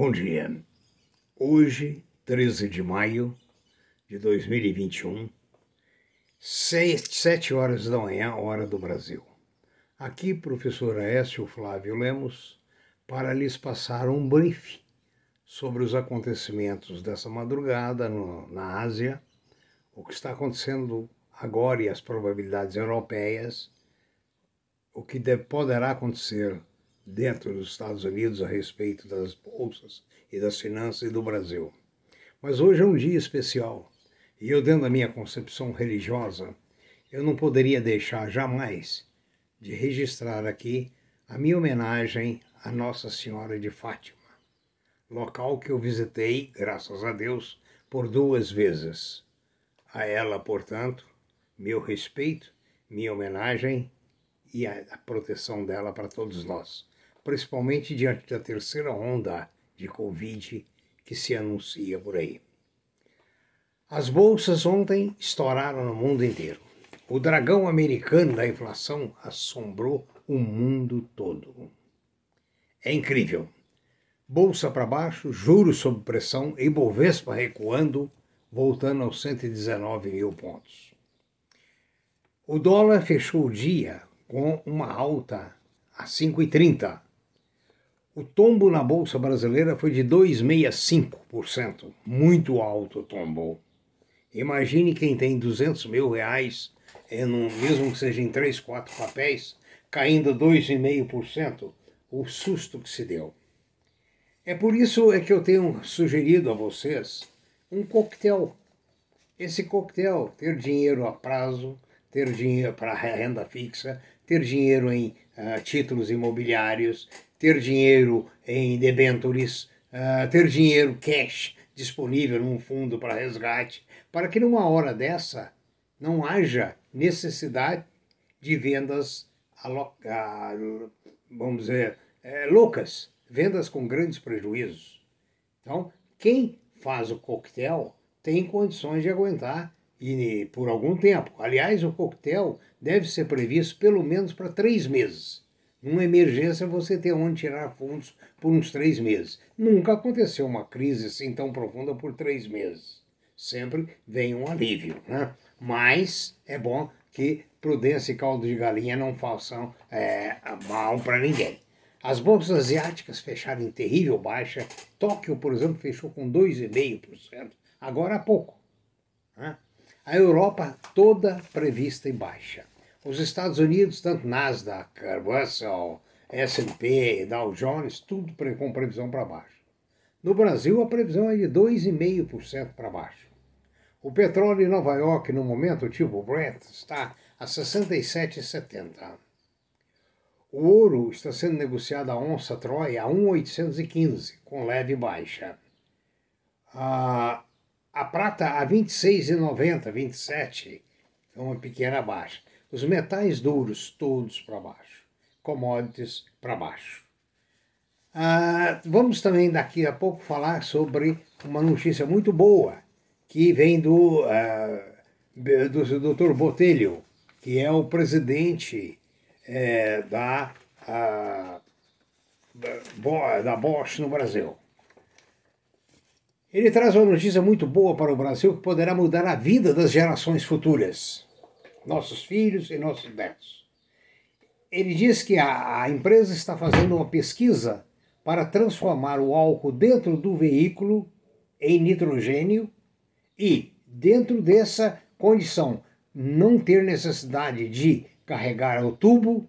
Bom dia. Hoje, 13 de maio de 2021, 7 horas da manhã, hora do Brasil. Aqui, professor Aécio Flávio Lemos, para lhes passar um brief sobre os acontecimentos dessa madrugada no, na Ásia, o que está acontecendo agora e as probabilidades europeias, o que deve, poderá acontecer dentro dos Estados Unidos a respeito das bolsas e das finanças e do Brasil. Mas hoje é um dia especial e eu, dentro da minha concepção religiosa, eu não poderia deixar jamais de registrar aqui a minha homenagem à Nossa Senhora de Fátima, local que eu visitei, graças a Deus, por duas vezes. A ela, portanto, meu respeito, minha homenagem e a, proteção dela para todos nós principalmente diante da terceira onda de Covid que se anuncia por aí. As bolsas ontem estouraram no mundo inteiro. O dragão americano da inflação assombrou o mundo todo. É incrível. Bolsa para baixo, juros sob pressão e Bovespa recuando, voltando aos 119 mil pontos. O dólar fechou o dia com uma alta a 5,30, o tombo na Bolsa Brasileira foi de 2,65%. Muito alto o tombo. Imagine quem tem 200 mil reais, é num, mesmo que seja em 3, 4 papéis, caindo 2,5%. O susto que se deu. É por isso é que eu tenho sugerido a vocês um coquetel. Esse coquetel, ter dinheiro a prazo, ter dinheiro para renda fixa, ter dinheiro em uh, títulos imobiliários, ter dinheiro em debentures, uh, ter dinheiro cash disponível num fundo para resgate, para que numa hora dessa não haja necessidade de vendas, vamos dizer, é, loucas, vendas com grandes prejuízos. Então, quem faz o coquetel tem condições de aguentar e por algum tempo. Aliás, o coquetel deve ser previsto pelo menos para três meses. Numa emergência, você tem onde tirar fundos por uns três meses. Nunca aconteceu uma crise assim tão profunda por três meses. Sempre vem um alívio, né? Mas é bom que prudência e caldo de galinha não façam é, mal para ninguém. As bolsas asiáticas fecharam em terrível baixa. Tóquio, por exemplo, fechou com 2,5%, agora há pouco. A Europa toda prevista em baixa. Os Estados Unidos, tanto Nasdaq, Russell, S&P, Dow Jones, tudo com previsão para baixo. No Brasil, a previsão é de 2,5% para baixo. O petróleo em Nova York, no momento, o tipo Brent, está a 67,70. O ouro está sendo negociado a onça Troy a 1,815, com leve baixa. A, a prata a 26,90, 27, então uma pequena baixa. Os metais duros, todos para baixo. Commodities para baixo. Ah, vamos também daqui a pouco falar sobre uma notícia muito boa que vem do, ah, do Dr. Botelho, que é o presidente é, da, a, da Bosch no Brasil. Ele traz uma notícia muito boa para o Brasil que poderá mudar a vida das gerações futuras nossos filhos e nossos netos. Ele diz que a, a empresa está fazendo uma pesquisa para transformar o álcool dentro do veículo em nitrogênio e, dentro dessa condição, não ter necessidade de carregar o tubo,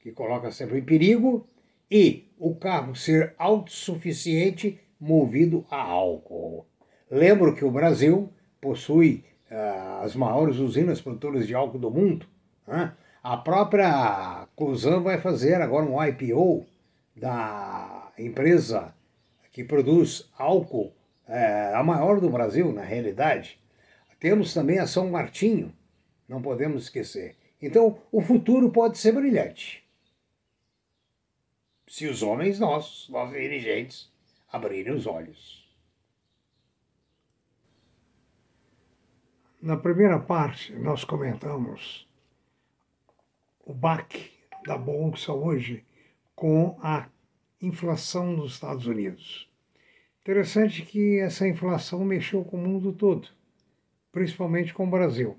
que coloca sempre em perigo, e o carro ser autossuficiente movido a álcool. Lembro que o Brasil possui uh, as maiores usinas produtoras de álcool do mundo. Né? A própria Cosan vai fazer agora um IPO da empresa que produz álcool, é, a maior do Brasil, na realidade. Temos também a São Martinho, não podemos esquecer. Então, o futuro pode ser brilhante. Se os homens nossos, nossos dirigentes, abrirem os olhos. Na primeira parte, nós comentamos o baque da Bolsa hoje com a inflação nos Estados Unidos. Interessante que essa inflação mexeu com o mundo todo, principalmente com o Brasil.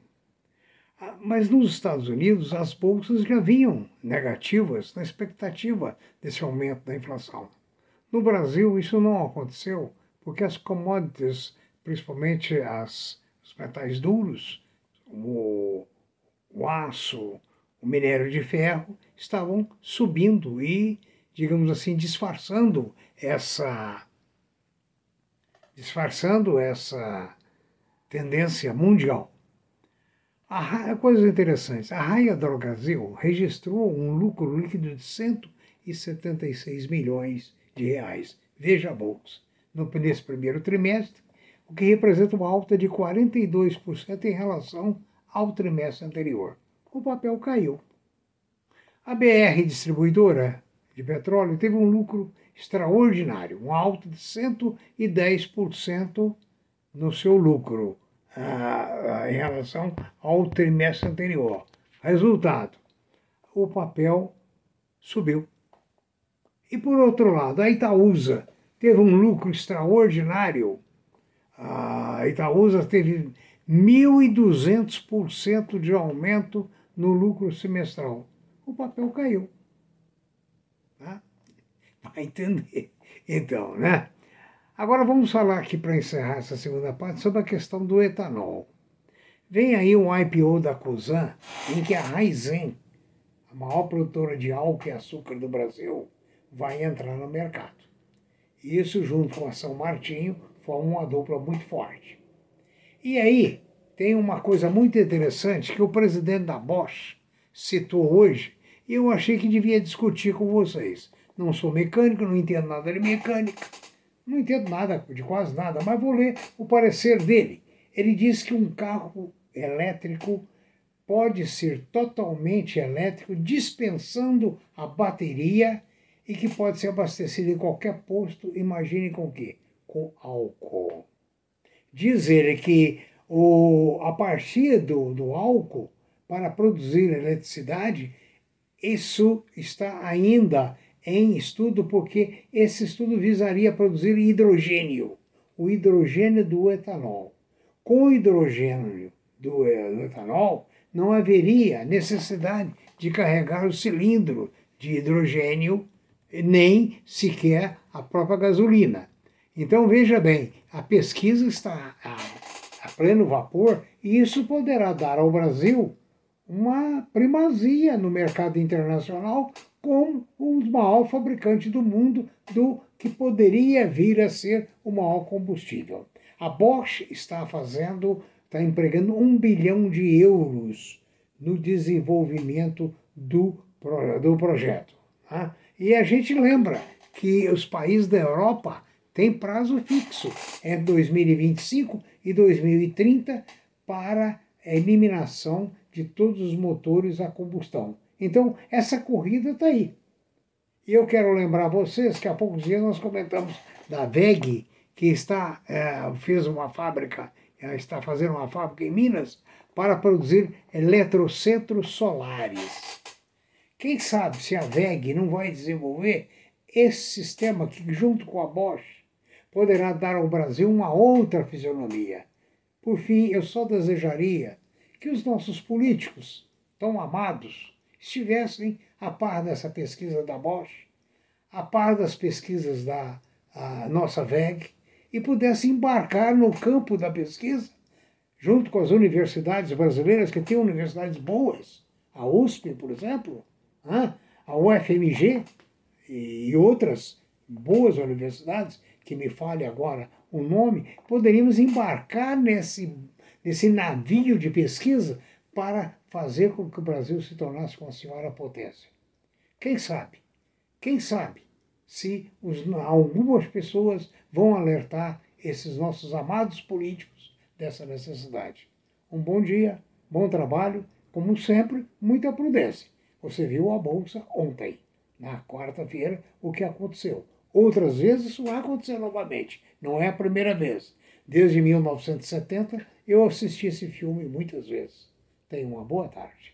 Ah, mas nos Estados Unidos, as bolsas já vinham negativas na expectativa desse aumento da inflação. No Brasil, isso não aconteceu, porque as commodities, principalmente as, os metais duros, o, o aço, o minério de ferro, estavam subindo e, digamos assim, disfarçando essa disfarçando essa tendência mundial. A, coisas interessantes. A Raia Drogasil registrou um lucro líquido de 176 milhões de reais. Veja a bolsa. No, nesse primeiro trimestre, o que representa uma alta de 42% em relação ao trimestre anterior. O papel caiu. A BR Distribuidora de Petróleo teve um lucro extraordinário, uma alta de 110% no seu lucro em relação ao trimestre anterior. Resultado: o papel subiu. E por outro lado, a Itaúsa teve um lucro extraordinário. A Itaúsa teve 1.200% de aumento no lucro semestral. O papel caiu. Tá? Vai entender. Então, né? Agora vamos falar aqui para encerrar essa segunda parte sobre a questão do etanol. Vem aí um IPO da Cosan em que a Raizen, a maior produtora de álcool e açúcar do Brasil, vai entrar no mercado. Isso, junto com a São Martinho, forma uma dupla muito forte. E aí, tem uma coisa muito interessante que o presidente da Bosch citou hoje e eu achei que devia discutir com vocês. Não sou mecânico, não entendo nada de mecânica não entendo nada de quase nada, mas vou ler o parecer dele. Ele diz que um carro elétrico pode ser totalmente elétrico, dispensando a bateria e que pode ser abastecido em qualquer posto, imagine com o quê? Com álcool. Diz ele que o, a partir do, do álcool, para produzir eletricidade, isso está ainda em estudo, porque esse estudo visaria produzir hidrogênio, o hidrogênio do etanol. Com o hidrogênio do, eh, do etanol, não haveria necessidade de carregar o cilindro de hidrogênio, nem sequer a própria gasolina. Então, veja bem, a pesquisa está a, a pleno vapor e isso poderá dar ao Brasil uma primazia no mercado internacional como o maior fabricante do mundo do que poderia vir a ser o maior combustível. A Bosch está fazendo, está empregando um bilhão de euros no desenvolvimento do, do projeto. Tá? E a gente lembra que os países da Europa têm prazo fixo, é 2025 e 2030 para a eliminação de todos os motores a combustão. Então, essa corrida está aí. E eu quero lembrar vocês que há poucos dias nós comentamos da VEG, que está, é, fez uma fábrica, é, está fazendo uma fábrica em Minas para produzir eletrocentros solares. Quem sabe se a VEG não vai desenvolver esse sistema que, junto com a Bosch, poderá dar ao Brasil uma outra fisionomia. Por fim, eu só desejaria que os nossos políticos, tão amados, estivessem a par dessa pesquisa da Bosch, a par das pesquisas da nossa VEG, e pudessem embarcar no campo da pesquisa, junto com as universidades brasileiras, que têm universidades boas, a USP, por exemplo, a UFMG e outras boas universidades, que me fale agora o nome, poderíamos embarcar nesse nesse navio de pesquisa para fazer com que o Brasil se tornasse uma senhora potência. Quem sabe? Quem sabe se os, algumas pessoas vão alertar esses nossos amados políticos dessa necessidade. Um bom dia, bom trabalho, como sempre, muita prudência. Você viu a bolsa ontem, na quarta-feira, o que aconteceu. Outras vezes isso vai acontecer novamente. Não é a primeira vez. Desde 1970 eu assisti esse filme muitas vezes. Tenha uma boa tarde.